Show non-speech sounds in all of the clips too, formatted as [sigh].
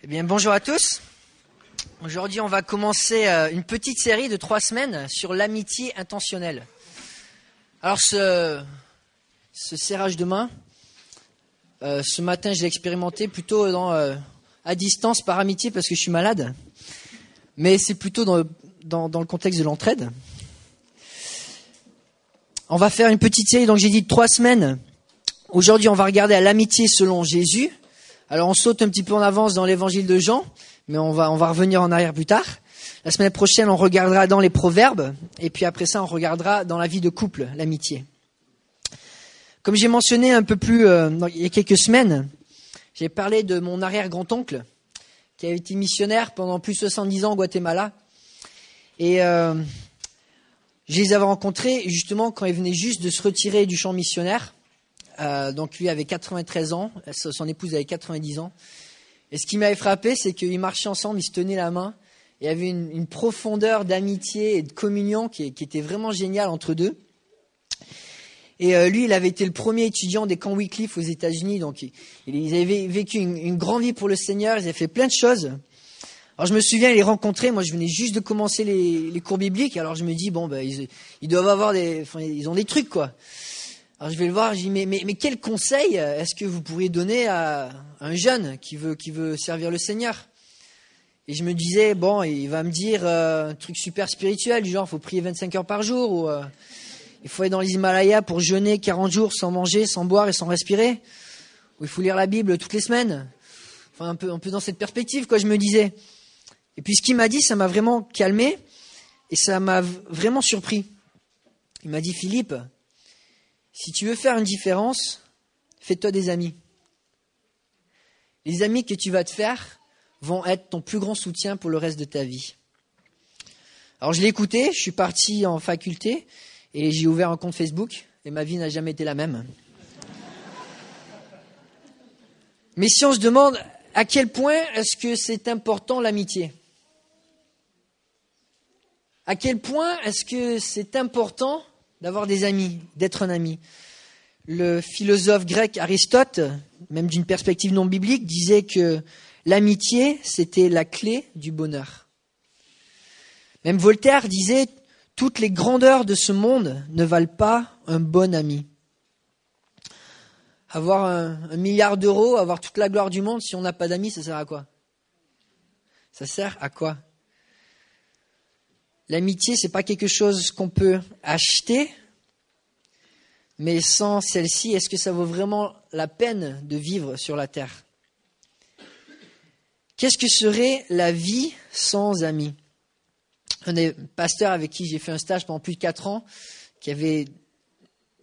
Eh bien, bonjour à tous. Aujourd'hui, on va commencer euh, une petite série de trois semaines sur l'amitié intentionnelle. Alors, ce, serrage de main, euh, ce matin, je l'ai expérimenté plutôt euh, à distance par amitié parce que je suis malade, mais c'est plutôt dans, le contexte de l'entraide. On va faire une petite série, donc j'ai dit trois semaines. Aujourd'hui, on va regarder à l'amitié selon Jésus. Alors, on saute un petit peu en avance dans l'évangile de Jean, mais on va, on va revenir en arrière plus tard. La semaine prochaine, on regardera dans les proverbes, et puis après ça, on regardera dans la vie de couple, l'amitié. Comme j'ai mentionné un peu plus euh, il y a quelques semaines, j'ai parlé de mon arrière-grand-oncle, qui a été missionnaire pendant plus de 70 ans au Guatemala. Et euh, je les avais rencontrés justement quand il venait juste de se retirer du champ missionnaire. Euh, donc lui avait 93 ans, son épouse avait 90 ans. Et ce qui m'avait frappé, c'est qu'ils marchaient ensemble, ils se tenaient la main. Il y avait une, profondeur d'amitié et de communion qui, était vraiment géniale entre deux. Et euh, lui, il avait été le premier étudiant des camps Wycliffe aux États-Unis, donc il, ils avaient vécu une, grande vie pour le Seigneur, ils avaient fait plein de choses. Alors je me souviens, les rencontrer, moi je venais juste de commencer les, les cours bibliques, alors je me dis, bon, ben, ils, ils doivent avoir des... Enfin, ils ont des trucs, quoi. Alors je vais le voir, je dis mais, mais, mais quel conseil est-ce que vous pourriez donner à un jeune qui veut, qui veut servir le Seigneur? Et je me disais, bon, il va me dire euh, un truc super spirituel, du genre, il faut prier 25 heures par jour, ou euh, il faut aller dans les Himalayas pour jeûner 40 jours sans manger, sans boire et sans respirer, ou il faut lire la Bible toutes les semaines. Enfin, un peu, un peu dans cette perspective, quoi, je me disais. Et puis ce qu'il m'a dit, ça m'a vraiment calmé, et ça m'a vraiment surpris. Il m'a dit, Philippe, si tu veux faire une différence, fais-toi des amis. Les amis que tu vas te faire vont être ton plus grand soutien pour le reste de ta vie. Alors je l'ai écouté, je suis parti en faculté et j'ai ouvert un compte Facebook et ma vie n'a jamais été la même. Mais si on se demande à quel point est-ce que c'est important l'amitié? À quel point est-ce que c'est important d'avoir des amis, d'être un ami. Le philosophe grec Aristote, même d'une perspective non biblique, disait que l'amitié, c'était la clé du bonheur. Même Voltaire disait, toutes les grandeurs de ce monde ne valent pas un bon ami. Avoir un, milliard d'euros, avoir toute la gloire du monde, si on n'a pas d'amis, ça sert à quoi? Ça sert à quoi? L'amitié, c'est pas quelque chose qu'on peut acheter, mais sans celle-ci, est-ce que ça vaut vraiment la peine de vivre sur la terre? Qu'est-ce que serait la vie sans amis? Un des pasteurs avec qui j'ai fait un stage pendant plus de quatre ans, qui avait,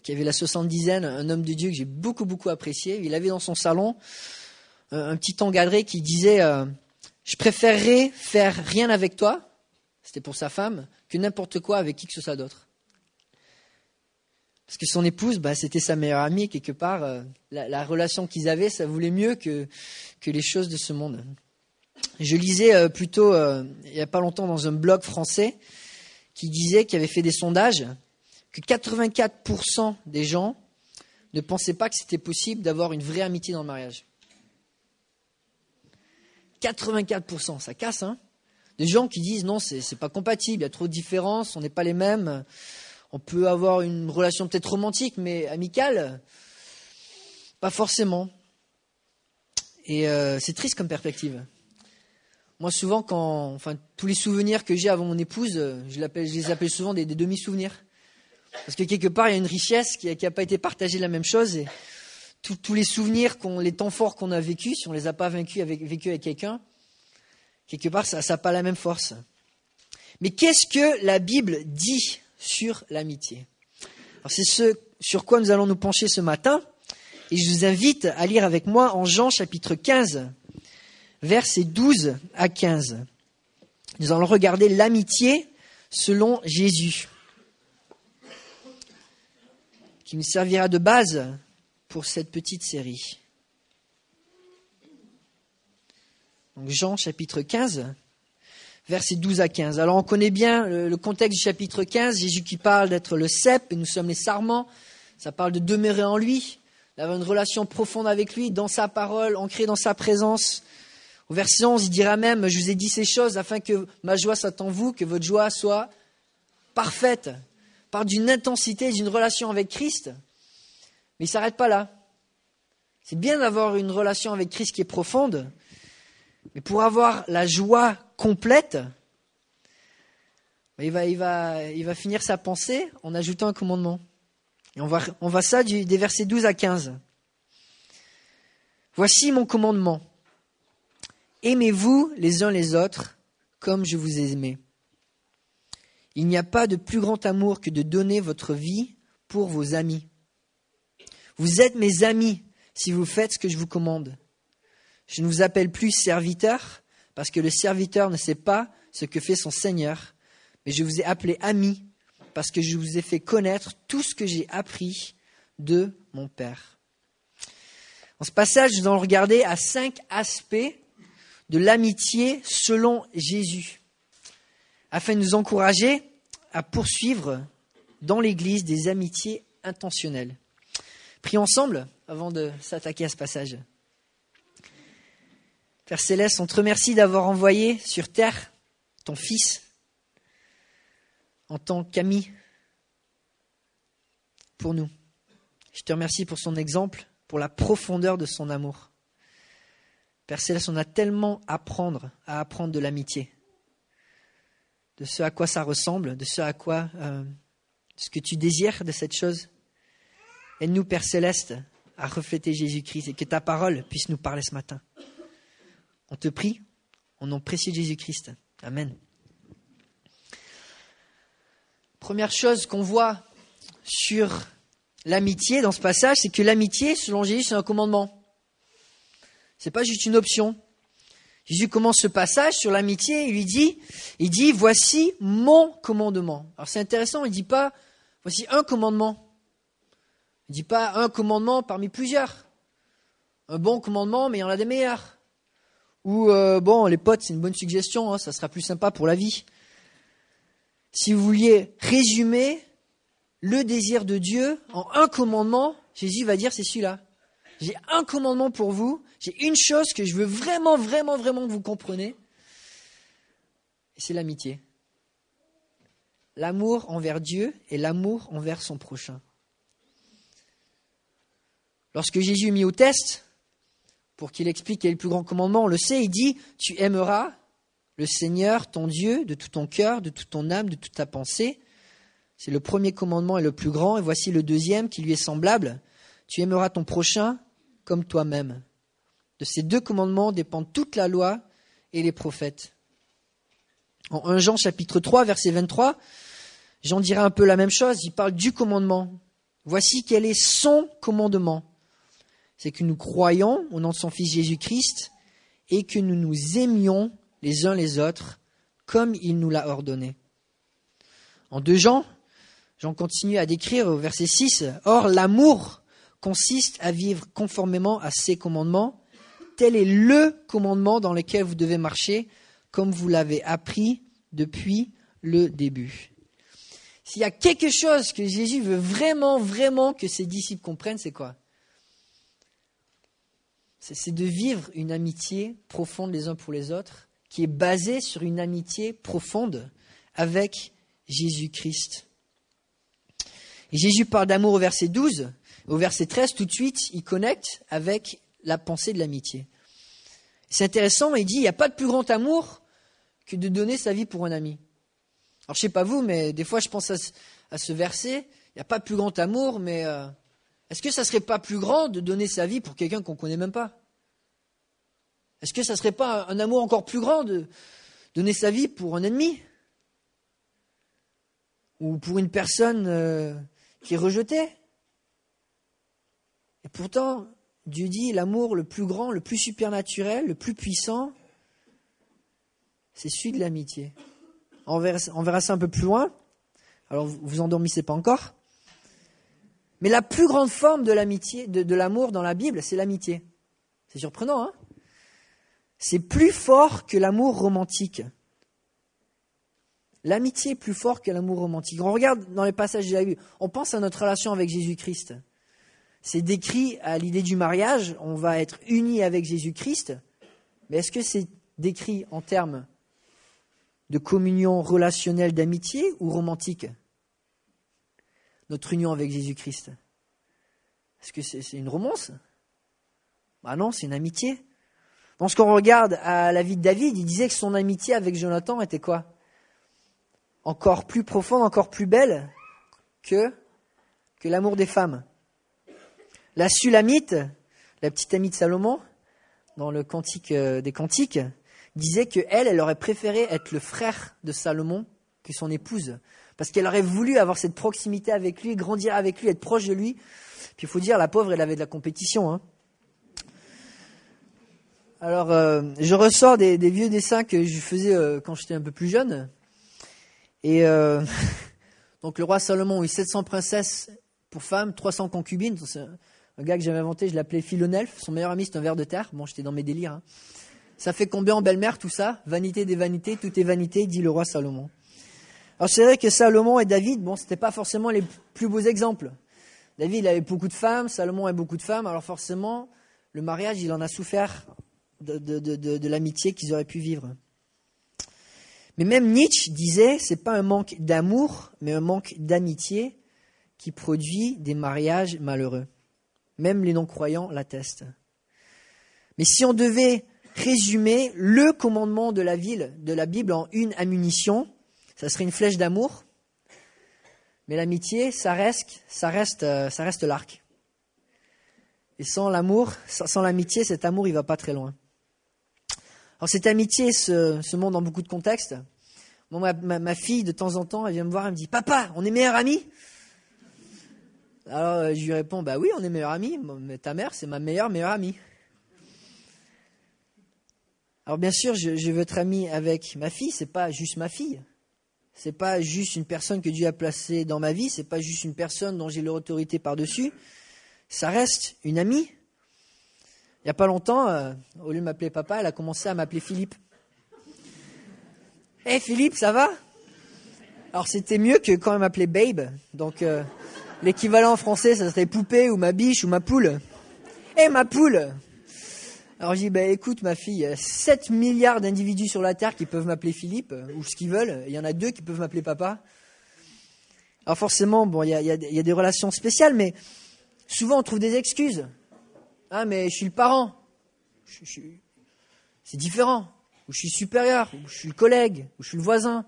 la soixante-dizaine, un homme de Dieu que j'ai beaucoup, beaucoup apprécié, il avait dans son salon un petit engadré qui disait euh, Je préférerais faire rien avec toi, c'était pour sa femme, que n'importe quoi avec qui que ce soit d'autre. Parce que son épouse, bah, c'était sa meilleure amie, quelque part. Euh, la, la, relation qu'ils avaient, ça voulait mieux que, que les choses de ce monde. Je lisais euh, plutôt, euh, il n'y a pas longtemps, dans un blog français, qui disait, qui avait fait des sondages, que 84% des gens ne pensaient pas que c'était possible d'avoir une vraie amitié dans le mariage. 84%, ça casse, hein des gens qui disent non, c'est, pas compatible, il y a trop de différences, on n'est pas les mêmes. On peut avoir une relation peut-être romantique, mais amicale, pas forcément. Et euh, c'est triste comme perspective. Moi, souvent, quand, enfin, tous les souvenirs que j'ai avant mon épouse, je, les appelle souvent des, demi-souvenirs. Parce que quelque part, il y a une richesse qui n'a pas été partagée la même chose. Et tous, les souvenirs, les temps forts qu'on a vécus, si on ne les a pas vécus vécus avec quelqu'un, quelque part, ça n'a pas la même force. Mais qu'est-ce que la Bible dit sur l'amitié? C'est ce sur quoi nous allons nous pencher ce matin. Et je vous invite à lire avec moi en Jean chapitre 15, versets 12 à 15. Nous allons regarder l'amitié selon Jésus, qui nous servira de base pour cette petite série. Jean chapitre 15, versets 12 à 15. Alors on connaît bien le, contexte du chapitre 15, Jésus qui parle d'être le cep et nous sommes les sarments. Ça parle de demeurer en lui, d'avoir une relation profonde avec lui, dans sa parole, ancrée dans sa présence. Au verset 11, il dira même, je vous ai dit ces choses afin que ma joie soit en vous, que votre joie soit parfaite, par d'une intensité, d'une relation avec Christ. Mais il ne s'arrête pas là. C'est bien d'avoir une relation avec Christ qui est profonde, mais pour avoir la joie complète, il va, va, va finir sa pensée en ajoutant un commandement. On voit ça des versets 12 à 15. Voici mon commandement. Aimez-vous les uns les autres comme je vous ai aimé. Il n'y a pas de plus grand amour que de donner votre vie pour vos amis. Vous êtes mes amis si vous faites ce que je vous commande. Je ne vous appelle plus serviteur parce que le serviteur ne sait pas ce que fait son Seigneur, mais je vous ai appelé ami parce que je vous ai fait connaître tout ce que j'ai appris de mon Père. Dans ce passage, nous allons regarder à cinq aspects de l'amitié selon Jésus, afin de nous encourager à poursuivre dans l'Église des amitiés intentionnelles. Prions ensemble avant de s'attaquer à ce passage. Père Céleste, on te remercie d'avoir envoyé sur terre ton Fils en tant qu'ami pour nous. Je te remercie pour son exemple, pour la profondeur de son amour. Père Céleste, on a tellement à apprendre, à apprendre de l'amitié, de ce à quoi ça ressemble, de ce à quoi, euh, ce que tu désires de cette chose. Aide-nous, Père Céleste, à refléter Jésus-Christ et que ta parole puisse nous parler ce matin. On te prie, au nom précieux de Jésus-Christ. Amen. Première chose qu'on voit sur l'amitié dans ce passage, c'est que l'amitié, selon Jésus, c'est un commandement. C'est pas juste une option. Jésus commence ce passage sur l'amitié, il lui dit, il dit, voici mon commandement. Alors c'est intéressant, il dit pas, voici un commandement. Il dit pas un commandement parmi plusieurs. Un bon commandement, mais il y en a des meilleurs. Ou, euh, bon, les potes, c'est une bonne suggestion, hein, ça sera plus sympa pour la vie. Si vous vouliez résumer le désir de Dieu en un commandement, Jésus va dire c'est celui-là. J'ai un commandement pour vous, j'ai une chose que je veux vraiment, vraiment, vraiment que vous compreniez, et c'est l'amitié. L'amour envers Dieu et l'amour envers son prochain. Lorsque Jésus est mis au test, pour qu'il explique quel est le plus grand commandement, on le sait, il dit, tu aimeras le Seigneur, ton Dieu, de tout ton cœur, de toute ton âme, de toute ta pensée. C'est le premier commandement et le plus grand, et voici le deuxième qui lui est semblable. Tu aimeras ton prochain comme toi-même. De ces deux commandements dépendent toute la loi et les prophètes. En 1 Jean chapitre 3, verset 23, Jean dira un peu la même chose, il parle du commandement. Voici quel est son commandement. C'est que nous croyons au nom de son Fils Jésus-Christ et que nous nous aimions les uns les autres comme il nous l'a ordonné. En 2 Jean, Jean continue à décrire au verset 6, Or l'amour consiste à vivre conformément à ses commandements. Tel est le commandement dans lequel vous devez marcher, comme vous l'avez appris depuis le début. S'il y a quelque chose que Jésus veut vraiment, vraiment que ses disciples comprennent, c'est quoi? C'est de vivre une amitié profonde les uns pour les autres, qui est basée sur une amitié profonde avec Jésus-Christ. Jésus parle d'amour au verset 12, au verset 13, tout de suite, il connecte avec la pensée de l'amitié. C'est intéressant, il dit, il n'y a pas de plus grand amour que de donner sa vie pour un ami. Alors je sais pas vous, mais des fois je pense à ce, verset, il n'y a pas de plus grand amour, mais euh, est-ce que ça serait pas plus grand de donner sa vie pour quelqu'un qu'on ne connaît même pas Est-ce que ça ne serait pas un amour encore plus grand de donner sa vie pour un ennemi Ou pour une personne euh, qui est rejetée et pourtant, Dieu dit l'amour le plus grand, le plus supernaturel, le plus puissant, c'est celui de l'amitié. On verra, ça un peu plus loin. Alors vous endormissez pas encore. Mais la plus grande forme de l'amitié, de, l'amour dans la Bible, c'est l'amitié. C'est surprenant, hein C'est plus fort que l'amour romantique. L'amitié est plus fort que l'amour romantique. On regarde dans les passages de la Bible, on pense à notre relation avec Jésus-Christ. C'est décrit à l'idée du mariage, on va être unis avec Jésus-Christ. Mais est-ce que c'est décrit en termes de communion relationnelle d'amitié ou romantique? Notre union avec Jésus-Christ. Est-ce que c'est une romance? Bah non, c'est une amitié. Lorsqu'on regarde à la vie de David, il disait que son amitié avec Jonathan était quoi? Encore plus profonde, encore plus belle que, que l'amour des femmes. La Sulamite, la petite amie de Salomon, dans le Cantique euh, des Cantiques, disait que elle, elle aurait préféré être le frère de Salomon que son épouse, parce qu'elle aurait voulu avoir cette proximité avec lui, grandir avec lui, être proche de lui. Puis il faut dire, la pauvre, elle avait de la compétition. Hein. Alors, euh, je ressors des, vieux dessins que je faisais euh, quand j'étais un peu plus jeune. Et euh, [laughs] donc, le roi Salomon a eu 700 princesses pour femmes, 300 concubines. Un gars que j'avais inventé, je l'appelais Philonelphe. Son meilleur ami, c'est un ver de terre. Bon, j'étais dans mes délires. Hein. Ça fait combien en belle-mère tout ça? Vanité des vanités, tout est vanité, dit le roi Salomon. Alors, c'est vrai que Salomon et David, bon, c'était pas forcément les plus beaux exemples. David, avait beaucoup de femmes, Salomon avait beaucoup de femmes, alors forcément, le mariage, il en a souffert de, l'amitié qu'ils auraient pu vivre. Mais même Nietzsche disait, c'est pas un manque d'amour, mais un manque d'amitié qui produit des mariages malheureux. Même les non-croyants l'attestent. Mais si on devait résumer le commandement de la ville, de la Bible en une ammunition, ça serait une flèche d'amour. Mais l'amitié, ça reste, ça reste, euh, ça reste l'arc. Et sans l'amour, sans l'amitié, cet amour, il va pas très loin. Alors cette amitié se, se montre dans beaucoup de contextes. ma, fille, de temps en temps, elle vient me voir, elle me dit Papa, on est meilleurs amis Alors je lui réponds Bah oui, on est meilleurs amis, mais ta mère, c'est ma meilleure meilleure amie. Alors bien sûr, je, veux être ami avec ma fille, c'est pas juste ma fille. C'est pas juste une personne que Dieu a placée dans ma vie, c'est pas juste une personne dont j'ai l'autorité par-dessus. Ça reste une amie. Il n'y a pas longtemps, euh, au lieu de m'appeler papa, elle a commencé à m'appeler Philippe. Hé Philippe, ça va? Alors c'était mieux que quand elle m'appelait Babe. Donc euh, l'équivalent en français, ça serait poupée ou ma biche ou ma poule. Hé ma poule Alors j'ai dit, bah, écoute ma fille, il y a 7 milliards d'individus sur la Terre qui peuvent m'appeler Philippe, ou ce qu'ils veulent. Il y en a deux qui peuvent m'appeler papa. Alors forcément, bon, il y a, y a des relations spéciales, mais souvent on trouve des excuses. Ah, mais je suis le parent. C'est différent. Ou je suis supérieur, ou je suis le collègue, ou je suis le voisin.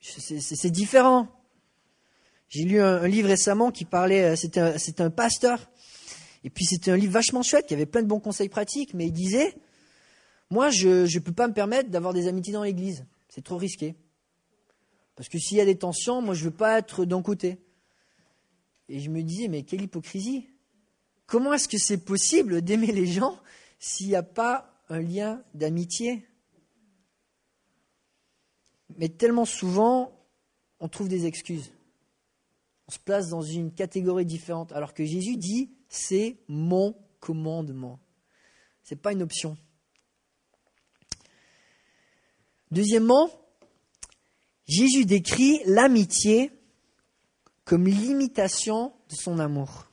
C'est différent. J'ai lu un, livre récemment qui parlait, euh, c'était un, pasteur, et puis c'était un livre vachement chouette, qui avait plein de bons conseils pratiques, mais il disait, moi je ne peux pas me permettre d'avoir des amitiés dans l'église, c'est trop risqué. Parce que s'il y a des tensions, moi je ne veux pas être d'un côté. Et je me disais, mais quelle hypocrisie. Comment est-ce que c'est possible d'aimer les gens s'il n'y a pas un lien d'amitié? Mais tellement souvent, on trouve des excuses. On se place dans une catégorie différente, alors que Jésus dit c'est mon commandement. Ce n'est pas une option. Deuxièmement, Jésus décrit l'amitié comme l'imitation de son amour.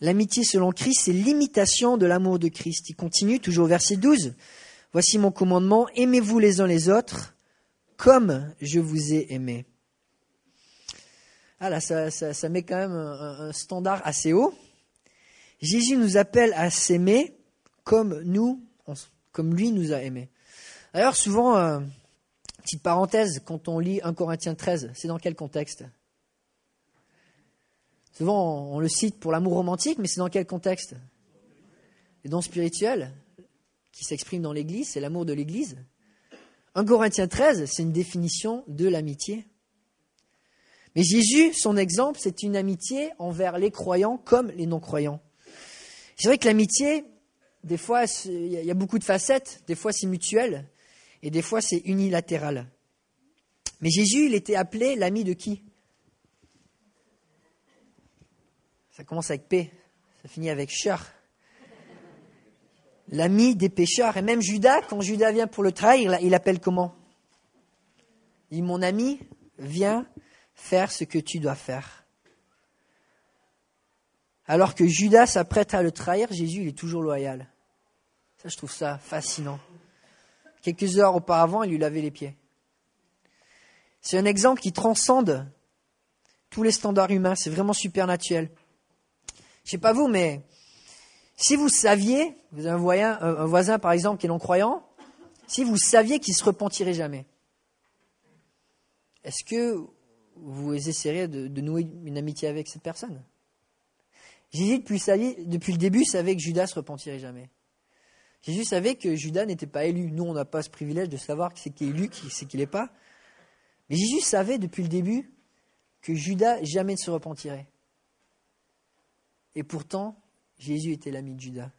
L'amitié selon Christ, c'est l'imitation de l'amour de Christ. Il continue toujours au verset 12. Voici mon commandement, aimez-vous les uns les autres comme je vous ai aimé. Ah là, ça, met quand même un, standard assez haut. Jésus nous appelle à s'aimer comme nous, comme lui nous a aimés. D'ailleurs, souvent, euh, petite parenthèse, quand on lit 1 Corinthiens 13, c'est dans quel contexte? Souvent, on le cite pour l'amour romantique, mais c'est dans quel contexte? Les dons spirituels qui s'expriment dans l'Église, c'est l'amour de l'Église. 1 Corinthiens 13, c'est une définition de l'amitié. Mais Jésus, son exemple, c'est une amitié envers les croyants comme les non-croyants. C'est vrai que l'amitié, des fois, il y a beaucoup de facettes, des fois c'est mutuel, et des fois c'est unilatéral. Mais Jésus, il était appelé l'ami de qui? Ça commence avec P, ça finit avec Cher. L'ami des pécheurs. Et même Judas, quand Judas vient pour le trahir, il appelle comment? Il dit Mon ami, viens faire ce que tu dois faire. Alors que Judas s'apprête à le trahir, Jésus il est toujours loyal. Ça, je trouve ça fascinant. Quelques heures auparavant, il lui lavait les pieds. C'est un exemple qui transcende tous les standards humains. C'est vraiment supernaturel. Je sais pas vous, mais si vous saviez, vous avez un voisin, par exemple qui est non-croyant, si vous saviez qu'il se repentirait jamais, est-ce que vous essayeriez de, nouer une amitié avec cette personne Jésus, depuis, le début, savait que Judas se repentirait jamais. Jésus savait que Judas n'était pas élu. Nous, on n'a pas ce privilège de savoir qui c'est qui est élu, qui c'est qui n'est pas. Mais Jésus savait depuis le début que Judas jamais ne se repentirait. Et pourtant, Jésus était l'ami de Judas.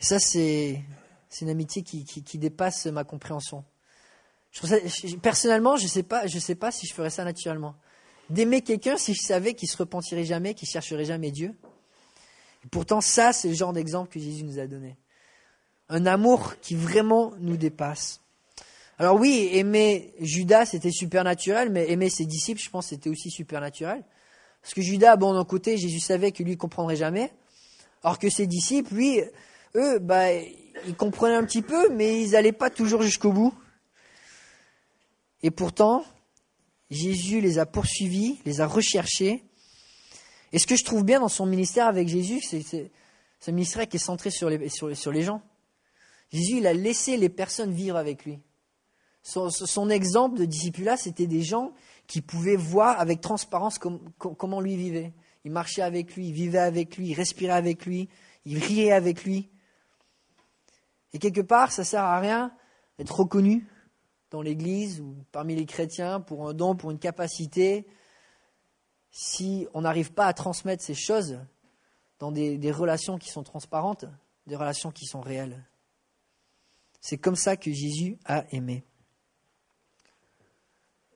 Et ça, c'est une amitié qui, dépasse ma compréhension. Personnellement, je ne sais, sais pas si je ferais ça naturellement. D'aimer quelqu'un si je savais qu'il se repentirait jamais, qu'il chercherait jamais Dieu. Pourtant, ça, c'est le genre d'exemple que Jésus nous a donné. Un amour qui vraiment nous dépasse. Alors oui, aimer Judas, c'était supernaturel, mais aimer ses disciples, je pense, c'était aussi supernaturel. Parce que Judas, bon, d'un côté, Jésus savait que lui ne comprendrait jamais. Alors que ses disciples, lui, eux, bah, ils comprenaient un petit peu, mais ils n'allaient pas toujours jusqu'au bout. Et pourtant, Jésus les a poursuivis, les a recherchés. Et ce que je trouve bien dans son ministère avec Jésus, c'est un ministère qui est centré sur les, gens. Jésus, il a laissé les personnes vivre avec lui. Son, exemple de discipulat, c'était des gens qui pouvaient voir avec transparence comment lui vivait. Il marchait avec lui, il vivait avec lui, il respirait avec lui, il riait avec lui. Et quelque part, ça sert à rien d'être reconnu dans l'Église ou parmi les chrétiens pour un don, pour une capacité, si on n'arrive pas à transmettre ces choses dans des relations qui sont transparentes, des relations qui sont réelles. C'est comme ça que Jésus a aimé.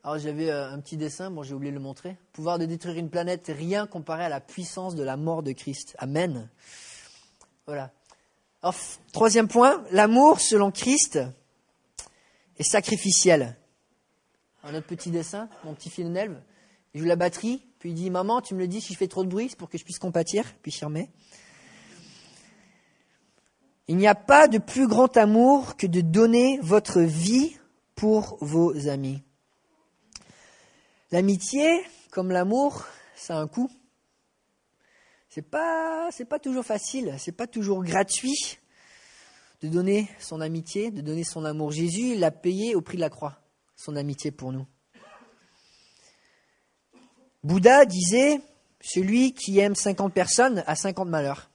Alors j'avais euh, un petit dessin, bon j'ai oublié de le montrer. Pouvoir de détruire une planète, rien comparé à la puissance de la mort de Christ. Amen. Voilà. Alors, troisième point, l'amour selon Christ est sacrificiel. Un autre petit dessin, mon petit fils Nelve, il joue la batterie, puis il dit Maman, tu me le dis si je fais trop de bruit, c'est pour que je puisse compatir, puis il remet. Il n'y a pas de plus grand amour que de donner votre vie pour vos amis. L'amitié, comme l'amour, ça a un coût. C'est pas, c'est pas toujours facile, c'est pas toujours gratuit de donner son amitié, de donner son amour. Jésus, il l'a payé au prix de la croix, son amitié pour nous. Bouddha disait, celui qui aime 50 personnes a 50 malheurs.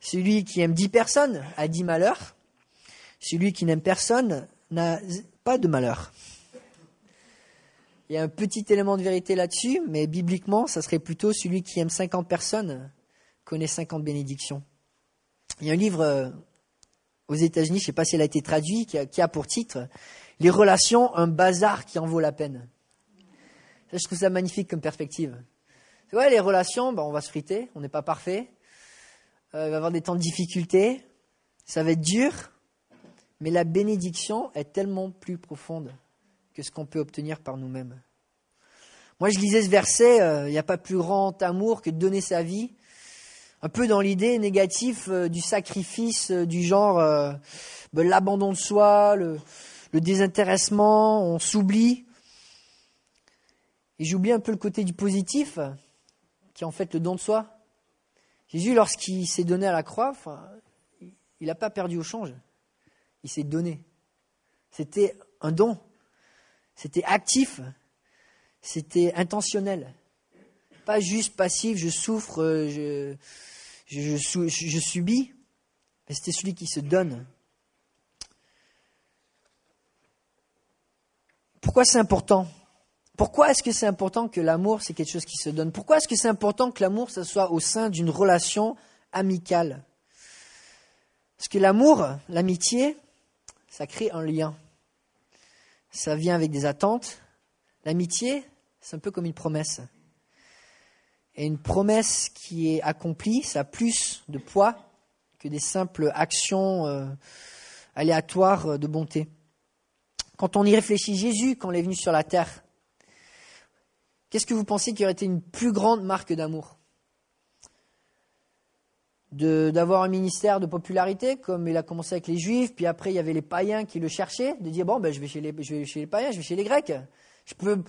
Celui qui aime 10 personnes a 10 malheurs. Celui qui n'aime personne n'a pas de malheur. Il y a un petit élément de vérité là-dessus, mais bibliquement, ça serait plutôt celui qui aime 50 personnes connaît 50 bénédictions. Il y a un livre euh, aux États-Unis, je ne sais pas si elle a été traduit, qui a, pour titre Les relations, un bazar qui en vaut la peine. je trouve ça magnifique comme perspective. Ouais, les relations, ben, on va se friter, on n'est pas parfait. Euh, il va y avoir des temps de difficulté, ça va être dur, mais la bénédiction est tellement plus profonde que ce qu'on peut obtenir par nous-mêmes. Moi, je lisais ce verset, euh, il n'y a pas plus grand amour que de donner sa vie, un peu dans l'idée négative euh, du sacrifice, euh, du genre ben, l'abandon de soi, le désintéressement, on s'oublie. Et j'oublie un peu le côté du positif, qui est en fait le don de soi. Jésus, lorsqu'il s'est donné à la croix, il n'a pas perdu au change, il s'est donné. C'était un don. C'était actif, c'était intentionnel. Pas juste passif, je souffre, euh, je, subis, mais c'était celui qui se donne. Pourquoi c'est important? Pourquoi est-ce que c'est important que l'amour, c'est quelque chose qui se donne? Pourquoi est-ce que c'est important que l'amour, ça soit au sein d'une relation amicale? Parce que l'amour, l'amitié, ça crée un lien ça vient avec des attentes. L'amitié, c'est un peu comme une promesse. Et une promesse qui est accomplie, ça a plus de poids que des simples actions euh, aléatoires de bonté. Quand on y réfléchit, Jésus, quand il est venu sur la terre, qu'est-ce que vous pensez qui aurait été une plus grande marque d'amour? D'avoir un ministère de popularité, comme il a commencé avec les Juifs, puis après il y avait les païens qui le cherchaient, de dire bon ben je vais chez les, je vais chez les païens, je vais chez les Grecs, je peux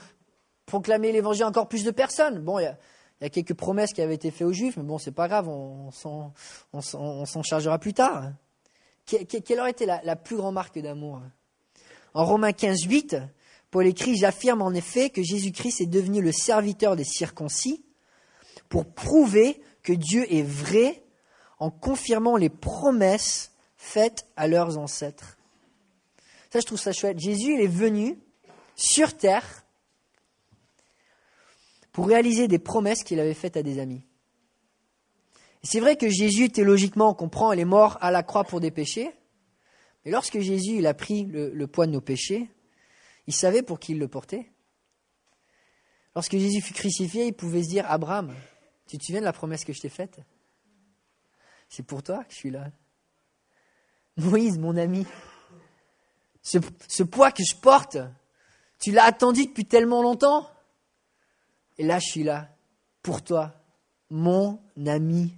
proclamer l'évangile à encore plus de personnes. Bon, y a, il y a quelques promesses qui avaient été faites aux Juifs, mais bon, c'est pas grave, on, s'en chargera plus tard. quelle aurait été la, plus grande marque d'amour? En Romains 15, 8, Paul écrit J'affirme en effet que Jésus-Christ est devenu le serviteur des circoncis pour prouver que Dieu est vrai en confirmant les promesses faites à leurs ancêtres. Ça, je trouve ça chouette. Jésus, il est venu sur terre pour réaliser des promesses qu'il avait faites à des amis. c'est vrai que Jésus, théologiquement, on comprend, il est mort à la croix pour des péchés. Mais lorsque Jésus a pris le, poids de nos péchés, il savait pour qui il le portait. Lorsque Jésus fut crucifié, il pouvait se dire Abraham, tu te souviens de la promesse que je t'ai faite? C'est pour toi que je suis là. Moïse, mon ami, ce poids que je porte, tu l'as attendu depuis tellement longtemps? Et là, je suis là, pour toi, mon ami.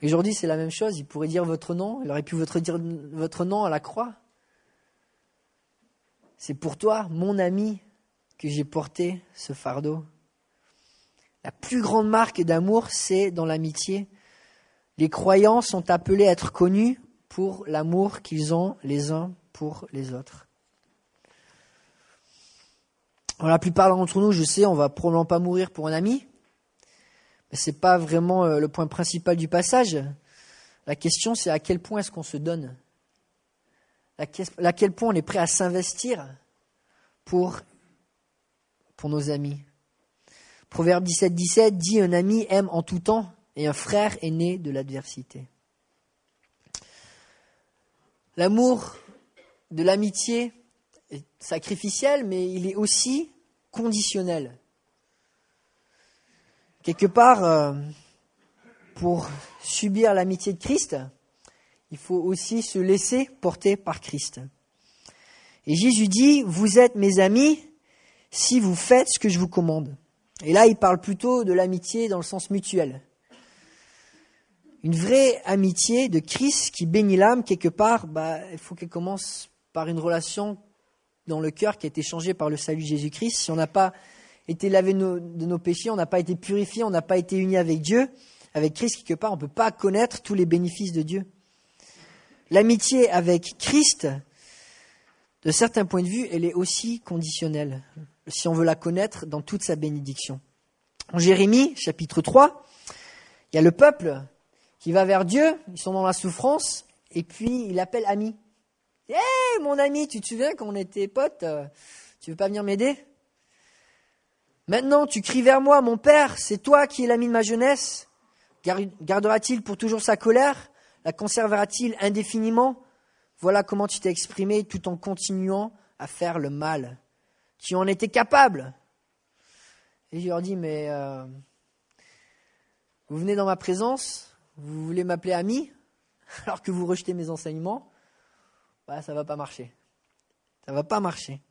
Et aujourd'hui, c'est la même chose. Il pourrait dire votre nom. Il aurait pu votre dire votre nom à la croix. C'est pour toi, mon ami, que j'ai porté ce fardeau. La plus grande marque d'amour, c'est dans l'amitié. Les croyants sont appelés à être connus pour l'amour qu'ils ont les uns pour les autres la plupart d'entre nous, je sais, on va probablement pas mourir pour un ami, mais c'est pas vraiment euh, le point principal du passage. La question, c'est à quel point est-ce qu'on se donne? À quel point on est prêt à s'investir pour, pour nos amis? Proverbe 17, 17 dit Un ami aime en tout temps et un frère est né de l'adversité. L'amour de l'amitié sacrificiel, mais il est aussi conditionnel. Quelque part, euh, pour subir l'amitié de Christ, il faut aussi se laisser porter par Christ. Et Jésus dit, vous êtes mes amis si vous faites ce que je vous commande. Et là, il parle plutôt de l'amitié dans le sens mutuel. Une vraie amitié de Christ qui bénit l'âme, quelque part, bah, il faut qu'elle commence par une relation dans le cœur qui a été changé par le salut de Jésus-Christ, si on n'a pas été lavé de nos péchés, on n'a pas été purifié, on n'a pas été uni avec Dieu, avec Christ quelque part, on ne peut pas connaître tous les bénéfices de Dieu. L'amitié avec Christ, de certains points de vue, elle est aussi conditionnelle, si on veut la connaître dans toute sa bénédiction. En Jérémie, chapitre 3, il y a le peuple qui va vers Dieu, ils sont dans la souffrance, et puis il appelle ami. Hé, mon ami, tu te souviens quand on était potes euh, Tu veux pas venir m'aider? Maintenant, tu cries vers moi, mon père, c'est toi qui es l'ami de ma jeunesse. Gardera-t-il pour toujours sa colère? La conservera-t-il indéfiniment? Voilà comment tu t'es exprimé tout en continuant à faire le mal. Tu en étais capable. Et je leur dis, mais euh, vous venez dans ma présence, vous voulez m'appeler ami, [laughs] alors que vous rejetez mes enseignements bah, ça va pas marcher. Ça va pas marcher.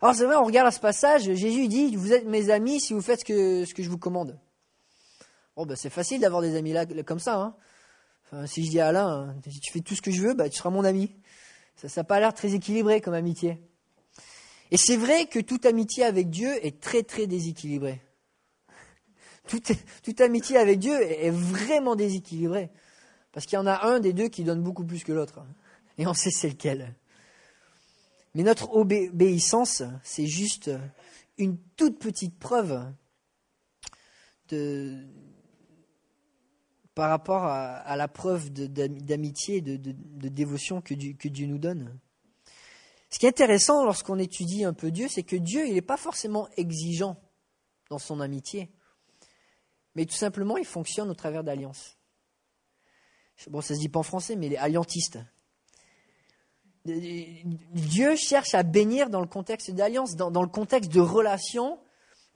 Alors c'est vrai, on regarde à ce passage, Jésus dit, vous êtes mes amis si vous faites ce que, ce que je vous commande. Bon, bah, c'est facile d'avoir des amis là, comme ça. Hein. si je dis à Alain, si tu fais tout ce que je veux, bah, tu seras mon ami. Ça n'a pas l'air très équilibré comme amitié. Et c'est vrai que toute amitié avec Dieu est très très déséquilibrée. [laughs] Toute, toute amitié avec Dieu est vraiment déséquilibrée. Parce qu'il y en a un des deux qui donne beaucoup plus que l'autre et on sait c'est lequel. Mais notre obéissance, c'est juste une toute petite preuve de, par rapport à, la preuve d'amitié et de, dévotion que Dieu, nous donne. Ce qui est intéressant lorsqu'on étudie un peu Dieu, c'est que Dieu, il n'est pas forcément exigeant dans son amitié, mais tout simplement, il fonctionne au travers d'alliances. Bon, ça se dit pas en français, mais il est alliantiste. Dieu cherche à bénir dans le contexte d'alliance, dans, le contexte de relations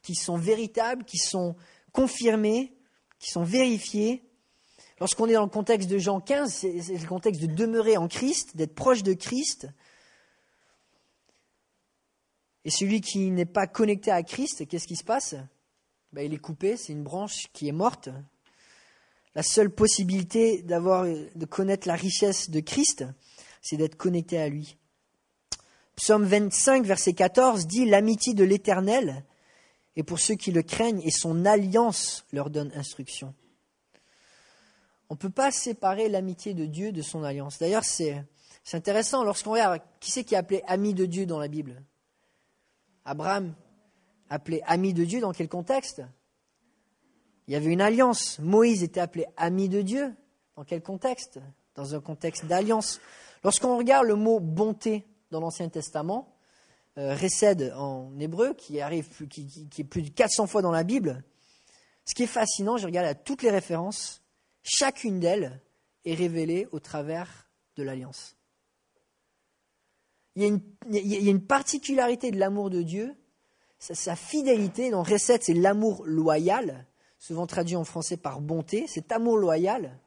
qui sont véritables, qui sont confirmées, qui sont vérifiées. Lorsqu'on est dans le contexte de Jean 15, c'est le contexte de demeurer en Christ, d'être proche de Christ. Et celui qui n'est pas connecté à Christ, qu'est-ce qui se passe? Ben, Il est coupé, c'est une branche qui est morte. La seule possibilité d'avoir, de connaître la richesse de Christ, c'est d'être connecté à lui. Psaume 25, verset 14 dit L'amitié de l'Éternel est pour ceux qui le craignent et son alliance leur donne instruction. On ne peut pas séparer l'amitié de Dieu de son alliance. D'ailleurs, c'est intéressant lorsqu'on regarde qui c'est qui est appelé ami de Dieu dans la Bible Abraham, appelé ami de Dieu dans quel contexte? Il y avait une alliance. Moïse était appelé ami de Dieu. Dans quel contexte? Dans un contexte d'alliance. Lorsqu'on regarde le mot bonté dans l'Ancien Testament, euh, en hébreu, qui, arrive, qui, qui, est plus de 400 fois dans la Bible, ce qui est fascinant, je regarde à toutes les références, chacune d'elles est révélée au travers de l'alliance. Il y, a une, particularité de l'amour de Dieu, sa, sa fidélité, dans Recette, c'est l'amour loyal, souvent traduit en français par bonté, cet amour loyal,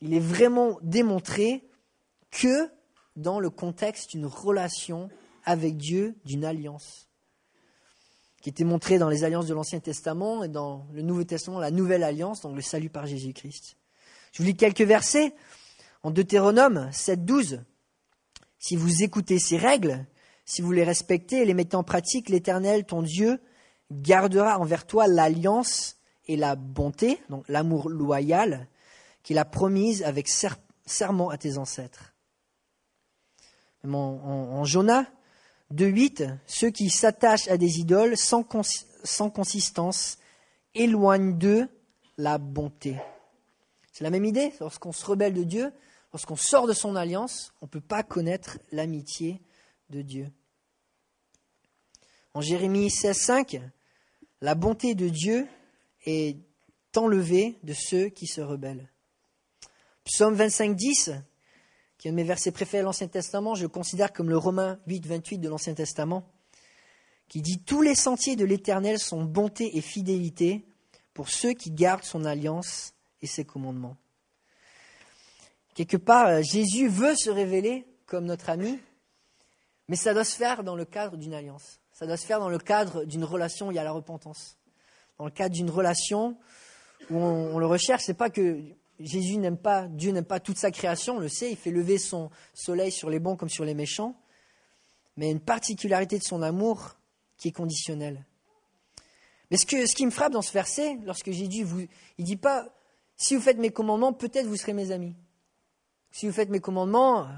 il est vraiment démontré que dans le contexte d'une relation avec Dieu, d'une alliance, qui était montrée dans les alliances de l'Ancien Testament et dans le Nouveau Testament, la nouvelle alliance, donc le salut par Jésus-Christ. Je vous lis quelques versets en Deutéronome 7, 12. Si vous écoutez ces règles, si vous les respectez et les mettez en pratique, l'Éternel, ton Dieu, gardera envers toi l'alliance et la bonté, donc l'amour loyal, qu'il a promise avec serment à tes ancêtres. En, en, en Jonas 2.8, ceux qui s'attachent à des idoles sans, sans consistance éloignent d'eux la bonté. C'est la même idée, lorsqu'on se rebelle de Dieu, lorsqu'on sort de son alliance, on ne peut pas connaître l'amitié de Dieu. En Jérémie 16.5, la bonté de Dieu est enlevée de ceux qui se rebellent. Psaume 25.10, qui est un de mes versets préférés de l'Ancien Testament, je le considère comme le Romain 8, 28 de l'Ancien Testament, qui dit Tous les sentiers de l'Éternel sont bonté et fidélité pour ceux qui gardent son alliance et ses commandements. Quelque part, euh, Jésus veut se révéler comme notre ami, mais ça doit se faire dans le cadre d'une alliance. Ça doit se faire dans le cadre d'une relation où il y a la repentance. Dans le cadre d'une relation où on, le recherche, c'est pas que Jésus n'aime pas, Dieu n'aime pas toute sa création, on le sait, il fait lever son soleil sur les bons comme sur les méchants, mais une particularité de son amour qui est conditionnelle. Mais ce, qui me frappe dans ce verset, lorsque Jésus vous, il dit pas, si vous faites mes commandements, peut-être vous serez mes amis. Si vous faites mes commandements,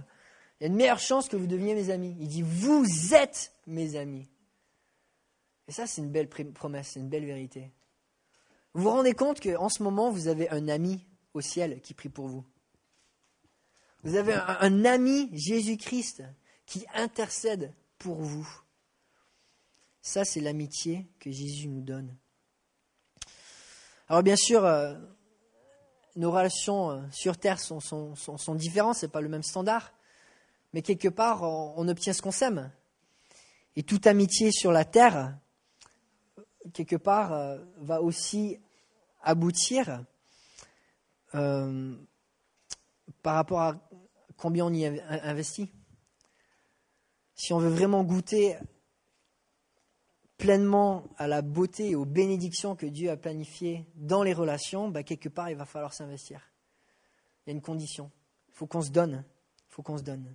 il y a une meilleure chance que vous deveniez mes amis. Il dit, vous êtes mes amis. Et ça, c'est une belle promesse, c'est une belle vérité. Vous vous rendez compte qu'en ce moment, vous avez un ami au ciel qui prie pour vous. Vous avez un, ami, Jésus-Christ, qui intercède pour vous. Ça, c'est l'amitié que Jésus nous donne. Alors bien sûr, euh, nos relations euh, sur Terre sont, sont, sont, différentes, ce n'est pas le même standard, mais quelque part, on, obtient ce qu'on sème. Et toute amitié sur la Terre, quelque part, euh, va aussi aboutir euh, par rapport à combien on y investit. Si on veut vraiment goûter pleinement à la beauté et aux bénédictions que Dieu a planifiées dans les relations, bah, quelque part, il va falloir s'investir. Il y a une condition. Il faut qu'on se donne. Il faut qu'on se donne.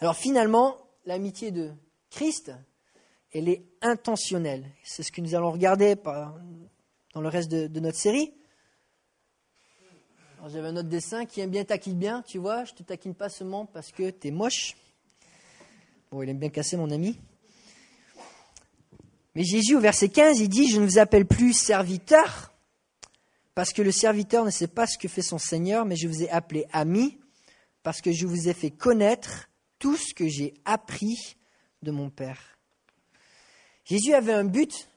Alors finalement, l'amitié de Christ, elle est intentionnelle. C'est ce que nous allons regarder dans le reste de notre série. J'avais un autre dessin qui aime bien taquine bien, tu vois, je te taquine pas seulement parce que tu es moche. Bon, il aime bien casser mon ami. Mais Jésus au verset 15, il dit, je ne vous appelle plus serviteur, parce que le serviteur ne sait pas ce que fait son Seigneur, mais je vous ai appelé ami, parce que je vous ai fait connaître tout ce que j'ai appris de mon Père. Jésus avait un but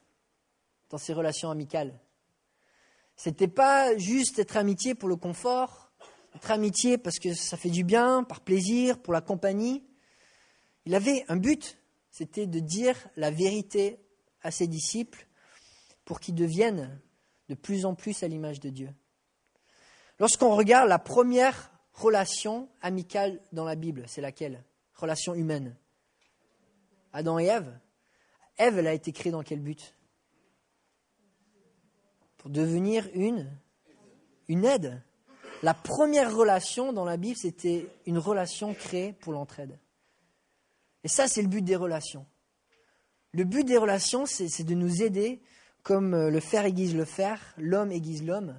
dans ses relations amicales. C'était pas juste être amitié pour le confort, être amitié parce que ça fait du bien, par plaisir, pour la compagnie. Il avait un but, c'était de dire la vérité à ses disciples pour qu'ils deviennent de plus en plus à l'image de Dieu. Lorsqu'on regarde la première relation amicale dans la Bible, c'est laquelle? Relation humaine. Adam et Ève. Ève, elle a été créée dans quel but? Pour devenir une, une aide. La première relation dans la Bible, c'était une relation créée pour l'entraide. Et ça, c'est le but des relations. Le but des relations, c'est de nous aider, comme euh, le fer aiguise le fer, l'homme aiguise l'homme,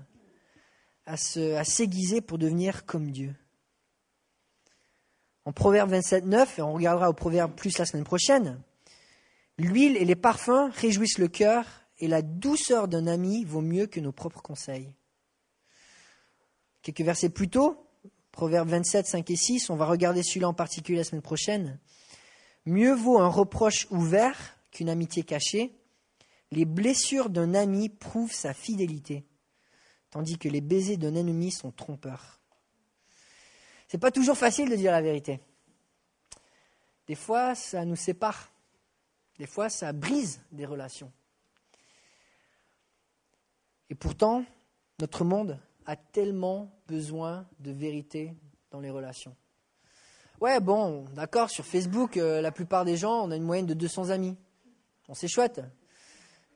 à s'aiguiser pour devenir comme Dieu. En Proverbe 27, 9, et on regardera au Proverbe plus la semaine prochaine, l'huile et les parfums réjouissent le cœur, et la douceur d'un ami vaut mieux que nos propres conseils. Quelques versets plus tôt, Proverbe 27, 5 et 6, on va regarder celui-là en particulier la semaine prochaine. Mieux vaut un reproche ouvert qu'une amitié cachée. Les blessures d'un ami prouvent sa fidélité, tandis que les baisers d'un ennemi sont trompeurs. C'est pas toujours facile de dire la vérité. Des fois, ça nous sépare. Des fois, ça brise des relations. Et pourtant, notre monde a tellement besoin de vérité dans les relations. Ouais, bon, d'accord, sur Facebook, euh, la plupart des gens, on a une moyenne de 200 amis. Bon, c'est chouette.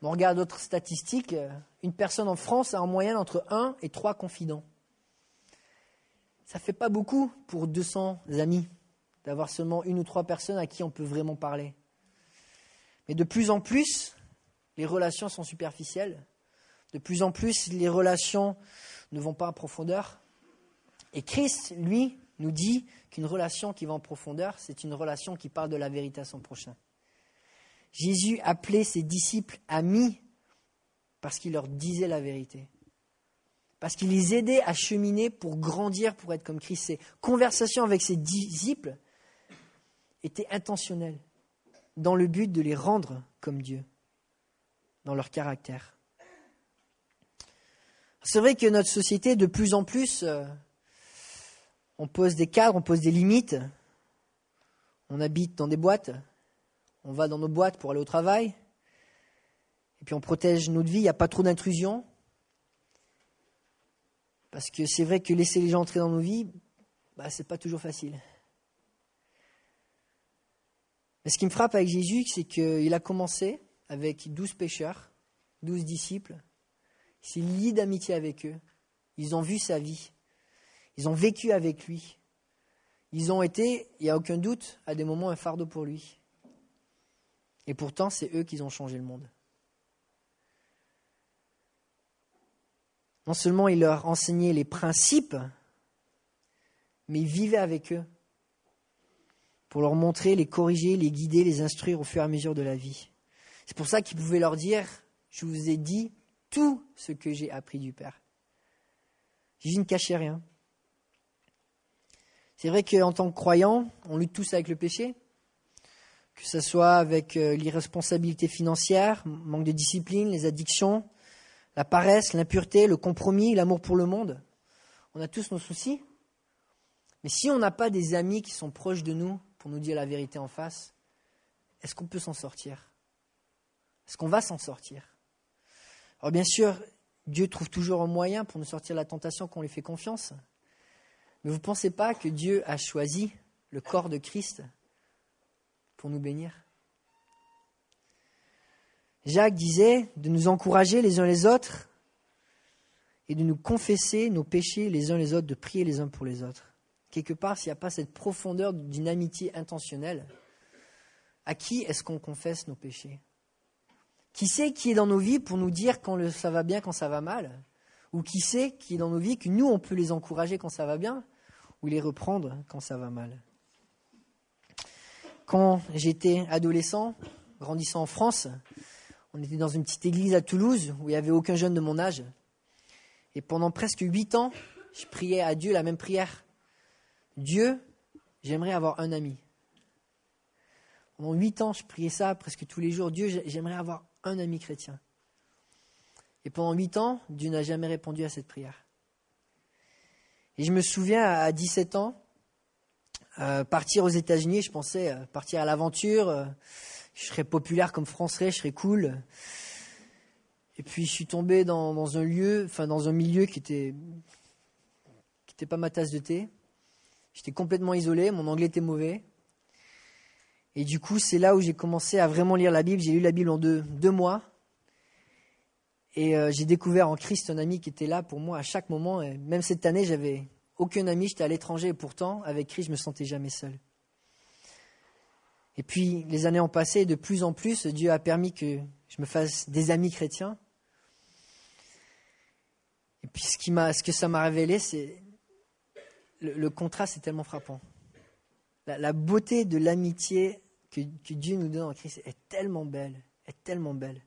Mais on regarde d'autres statistiques, euh, une personne en France a en moyenne entre 1 et 3 confidents. Ça fait pas beaucoup pour 200 amis d'avoir seulement une ou trois personnes à qui on peut vraiment parler. Mais de plus en plus, les relations sont superficielles. De plus en plus, les relations ne vont pas en profondeur. Et Christ, lui, nous dit qu'une relation qui va en profondeur, c'est une relation qui parle de la vérité à son prochain. Jésus appelait ses disciples amis parce qu'il leur disait la vérité. Parce qu'il les aidait à cheminer pour grandir, pour être comme Christ. Ses conversations avec ses disciples étaient intentionnelles, dans le but de les rendre comme Dieu, dans leur caractère. C'est vrai que notre société, de plus en plus, euh, on pose des cadres, on pose des limites. On habite dans des boîtes, on va dans nos boîtes pour aller au travail, et puis on protège notre vie, il n'y a pas trop d'intrusion. Parce que c'est vrai que laisser les gens entrer dans nos vies, bah, c'est pas toujours facile. Mais ce qui me frappe avec Jésus, c'est qu'il a commencé avec douze pêcheurs, douze disciples, il s'est lié d'amitié avec eux. Ils ont vu sa vie. Ils ont vécu avec lui. Ils ont été, il n'y a aucun doute, à des moments un fardeau pour lui. Et pourtant, c'est eux qui ont changé le monde. Non seulement il leur enseignait les principes, mais il vivait avec eux pour leur montrer, les corriger, les guider, les instruire au fur et à mesure de la vie. C'est pour ça qu'il pouvait leur dire, je vous ai dit tout ce que j'ai appris du Père. Jésus ne cachait rien. C'est vrai qu'en tant que croyant, on lutte tous avec le péché, que ce soit avec euh, l'irresponsabilité financière, manque de discipline, les addictions, la paresse, l'impureté, le compromis, l'amour pour le monde. On a tous nos soucis. Mais si on n'a pas des amis qui sont proches de nous pour nous dire la vérité en face, est-ce qu'on peut s'en sortir? Est-ce qu'on va s'en sortir? Alors bien sûr, Dieu trouve toujours un moyen pour nous sortir de la tentation qu'on lui fait confiance. Mais vous ne pensez pas que Dieu a choisi le corps de Christ pour nous bénir? Jacques disait de nous encourager les uns les autres et de nous confesser nos péchés les uns les autres, de prier les uns pour les autres. Quelque part, s'il n'y a pas cette profondeur d'une amitié intentionnelle, à qui est-ce qu'on confesse nos péchés? Qui sait qui est dans nos vies pour nous dire quand ça va bien, quand ça va mal? Ou qui sait qui est dans nos vies que nous, on peut les encourager quand ça va bien? Ou les reprendre quand ça va mal? Quand j'étais adolescent, grandissant en France, on était dans une petite église à Toulouse où il n'y avait aucun jeune de mon âge. Et pendant presque huit ans, je priais à Dieu la même prière. Dieu, j'aimerais avoir un ami. Pendant huit ans, je priais ça presque tous les jours. Dieu, j'aimerais avoir un ami chrétien. Et pendant huit ans, Dieu n'a jamais répondu à cette prière. Et je me souviens, à 17 ans, euh, partir aux États-Unis, je pensais euh, partir à l'aventure, euh, je serais populaire comme français, je serais cool. Et puis je suis tombé dans, un lieu, enfin dans un milieu qui était qui était pas ma tasse de thé. J'étais complètement isolé, mon anglais était mauvais. Et du coup, c'est là où j'ai commencé à vraiment lire la Bible. J'ai lu la Bible en deux, deux mois. Et euh, j'ai découvert en Christ un ami qui était là pour moi à chaque moment. Même cette année, j'avais aucun ami, j'étais à l'étranger et pourtant, avec Christ, je me sentais jamais seul. Et puis, les années ont passé de plus en plus, Dieu a permis que je me fasse des amis chrétiens. Et puis, ce, qui ce que ça m'a révélé, c'est le, contraste est tellement frappant. La beauté de l'amitié que, Dieu nous donne en Christ est tellement belle, est tellement belle.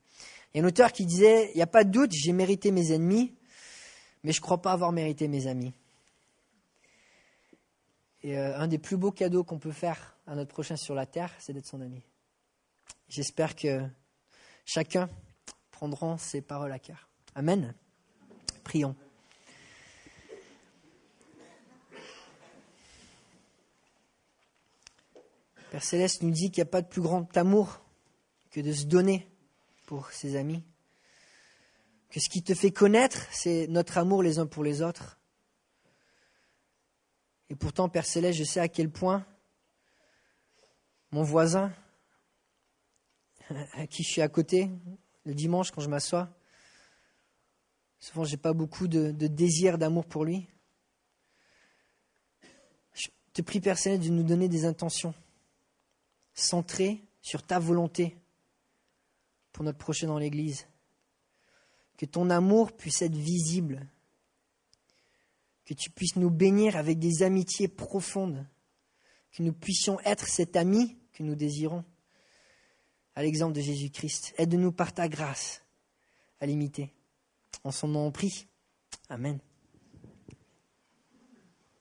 Il y a un auteur qui disait, il n'y a pas de doute, j'ai mérité mes ennemis, mais je ne crois pas avoir mérité mes amis. Et euh, un des plus beaux cadeaux qu'on peut faire à notre prochain sur la terre, c'est d'être son ami. J'espère que chacun prendra ses paroles à cœur. Amen. Prions. Père Céleste nous dit qu'il n'y a pas de plus grand amour que de se donner pour ses amis. Que ce qui te fait connaître, c'est notre amour les uns pour les autres. Et pourtant, Père Céleste, je sais à quel point mon voisin, à qui je suis à côté, le dimanche quand je m'assois, souvent j'ai pas beaucoup de, de désir d'amour pour lui. Je te prie, Père Céleste, de nous donner des intentions centrées sur ta volonté pour notre prochain dans l'Église. Que ton amour puisse être visible. Que tu puisses nous bénir avec des amitiés profondes. Que nous puissions être cet ami que nous désirons. À l'exemple de Jésus-Christ. Aide-nous par ta grâce à l'imiter. En son nom on prie. Amen.